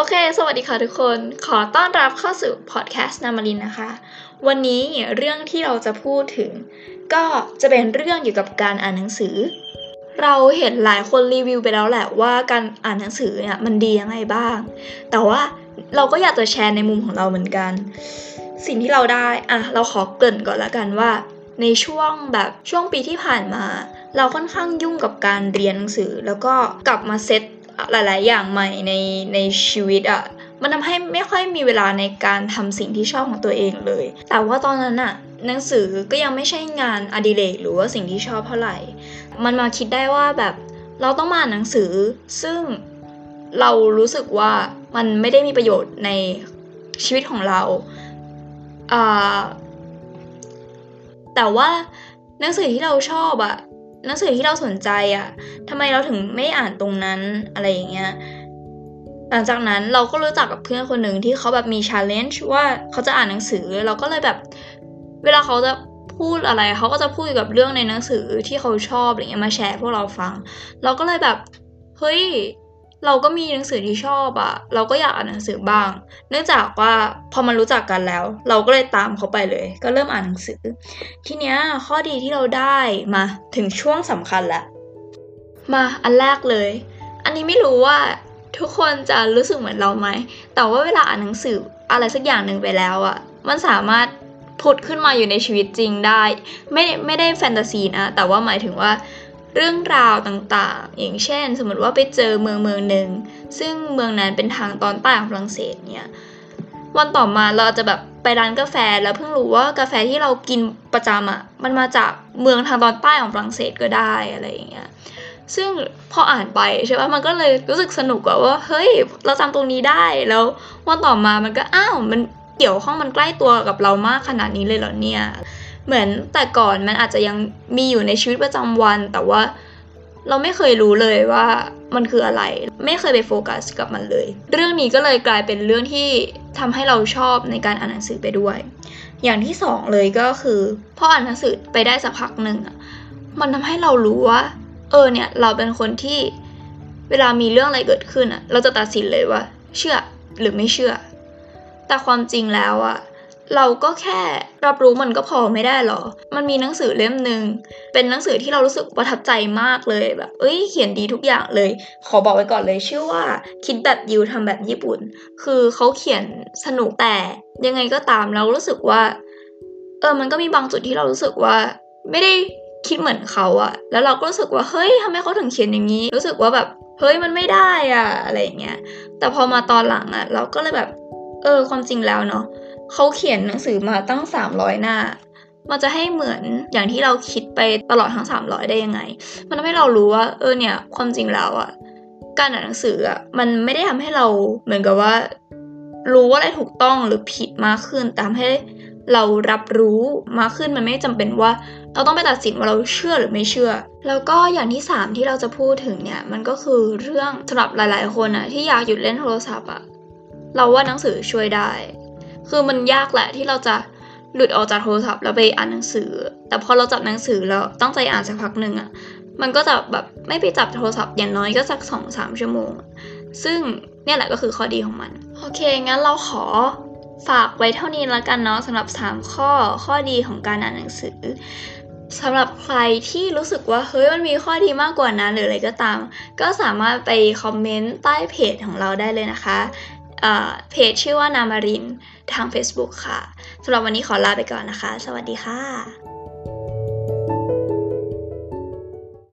โอเค สวัสดีค่ะทุกคน ขอต้อนรับเข้าสู่พอดแคสต์นามารินนะคะ วันนี้เรื่องที่เราจะพูดถึง ก็จะเป็นเรื่องเกี่ยวกับการอ่านหนังสือ เราเห็นหลายคนรีวิวไปแล้วแหละว่าการอ่านหนังสือเนี่ยมันดียังไงบ้าง แต่ว่าเราก็อยากจะแชร์ในมุมของเราเหมือนกัน สิ่งที่เราได้อะเราขอเกริ่นก่อนละกันว่า ในช่วงแบบช่วงปีที่ผ่านมา เราค่อนข้างยุ่งกับการเรียนหนังสือ แล้วก็กลับมาเซต หลาย ๆ อย่างใหม่ในในชีวิตอะมันทำให้ไม่ค่อยมีเวลาในการทำสิ่งที่ชอบของตัวเองเลย แต่ว่าตอนนั้นอะหนังสือก็ยังไม่ใช่งานอดิเรกหรือว่าสิ่งที่ชอบเท่าไหร่ มันมาคิดได้ว่าแบบเราต้องมาอ่านหนังสือ ซึ่งเรารู้สึกว่ามันไม่ได้มีประโยชน์ในชีวิตของเราอ่าแต่ว่าหนังสือที่เราชอบอะ หนังสือที่เราสนใจอะทำไมเราถึงไม่อ่านตรงนั้นอะไรอย่างเงี้ยหลังจากนั้นเราก็รู้จักกับเพื่อนคนหนึ่งที่เขาแบบมีชาเลนจ์ว่าเขาจะอ่านหนังสือเราก็เลยแบบ เวลาเขาจะพูดอะไรเขาก็จะพูดเกี่ยวกับเรื่องในหนังสือที่เขาชอบอะไรเงี้ยมาแชร์พวกเราฟัง เราก็เลยแบบเฮ้ย เราก็มีหนังสือที่ชอบอะเราก็อยากอ่านหนังสือบ้าง เนื่องจากว่าพอมันรู้จักกันแล้ว เราก็เลยตามเขาไปเลย ก็เริ่มอ่านหนังสือ ทีเนี้ยข้อดีที่เราได้มาถึงช่วงสำคัญแล้วมาอันแรกเลย อันนี้ไม่รู้ว่าทุกคนจะรู้สึกเหมือนเราไหม แต่ว่าเวลาอ่านหนังสืออะไรสักอย่างหนึ่งไปแล้วอะมันสามารถผุดขึ้นมาอยู่ในชีวิตจริงได้ ไม่ไม่ได้แฟนตาซีนะ แต่ว่าหมายถึงว่า เรื่องราวต่างๆ อย่างเช่น สมมติว่าไปเจอเมืองเมืองหนึ่ง ซึ่งเมืองนั้นเป็นทางตอนใต้ของฝรั่งเศสเนี่ย วันต่อมาเราจะแบบไปร้านกาแฟแล้วเพิ่งรู้ว่ากาแฟที่เรากินประจำอะ่ะ มันมาจากเมืองทางตอนใต้ของฝรั่งเศสก็ได้อะไรอย่างเงี้ย ซึ่งพออ่านไปใช่ปะมันก็เลยรู้สึกสนุกว่าเฮ้ยเราจำตรงนี้ได้แล้ววันต่อมามันก็อ้าวมันเกี่ยวข้องมันใกล้ตัวกับเรามากขนาดนี้เลยเหรอเนี่ย เหมือนแต่ก่อนมันอาจจะยังมีอยู่ในชีวิตประจำวัน แต่ว่าเราไม่เคยรู้เลยว่ามันคืออะไร ไม่เคยไปโฟกัสกับมันเลย เรื่องนี้ก็เลยกลายเป็นเรื่องที่ทำให้เราชอบในการอ่านหนังสือไปด้วย อย่างที่สองเลยก็คือพออ่านหนังสือไปได้สักพักหนึ่งอะมันทำให้เรารู้ว่า เออเนี่ยเราเป็นคนที่เวลามีเรื่องอะไรเกิดขึ้นอะเราจะตัดสินเลยว่า เชื่อหรือไม่เชื่อ แต่ความจริงแล้วอะ เราก็แค่รับรู้มันก็พอไม่ได้หรอ มันมีหนังสือเล่มหนึ่งเป็นหนังสือที่เรารู้สึกประทับใจมากเลยแบบ เอ้ย เขียนดีทุกอย่างเลย ขอบอกไว้ก่อนเลย ชื่อว่าคิดแบบยูทำแบบญี่ปุ่น คือเขาเขียนสนุกแต่ยังไงก็ตามเรารู้สึกว่า เออ มันก็มีบางจุดที่เรารู้สึกว่า ไม่ได้คิดเหมือนเขาอะแล้วเราก็รู้สึกว่า เฮ้ยทำไมเขาถึงเขียนอย่างนี้ รู้สึกว่าแบบ เฮ้ย มันไม่ได้อะอะไรอย่างเงี้ย แต่พอมาตอนหลังอะเราก็เลยแบบ เออ ความจริงแล้วเนาะ เขาเขียนหนังสือมาตั้ง 300 หน้า มันจะให้เหมือนอย่างที่เราคิดไปตลอดทั้ง 300 ได้ยังไง มันทำให้เรารู้ว่า เออเนี่ย ความจริงแล้วอะการอ่านหนังสืออะมันไม่ได้ทำให้เราเหมือนกับว่า รู้ว่าอะไรถูกต้องหรือผิดมากขึ้นแต่ทำให้เรารับรู้มากขึ้นมันไม่จำเป็นว่า เราต้องไปตัดสินว่าเราเชื่อหรือไม่เชื่อ แล้วก็อย่างที่ 3 ที่เราจะพูดถึงเนี่ยมันก็คือเรื่องสำหรับหลาย ๆ คนอะที่อยากหยุดเล่นโทรศัพท์อะเราว่าหนังสือช่วยได้ คือมันยากแหละที่เราจะหลุดออกจากโทรศัพท์แล้วไปอ่านหนังสือ แต่พอเราจับหนังสือแล้วตั้งใจอ่านสักพักหนึ่งอะมันก็จะแบบไม่ไปจับโทรศัพท์อย่างน้อยก็สักสองสามชั่วโมง ซึ่งเนี่ยแหละก็คือข้อดีของมัน โอเค งั้นเราขอฝากไว้เท่านี้แล้วกันเนาะสำหรับ 3 ข้อข้อดีของการอ่านหนังสือสำหรับใครที่รู้สึกว่าเฮ้ยมันมีข้อดีมากกว่านั้นหรืออะไรก็ตาม ก็สามารถไปคอมเมนต์ใต้เพจของเราได้เลยนะคะเพจชื่อว่านามาริน ทาง Facebook ค่ะสำหรับวันนี้ขอลาไปก่อนนะคะ สวัสดีค่ะ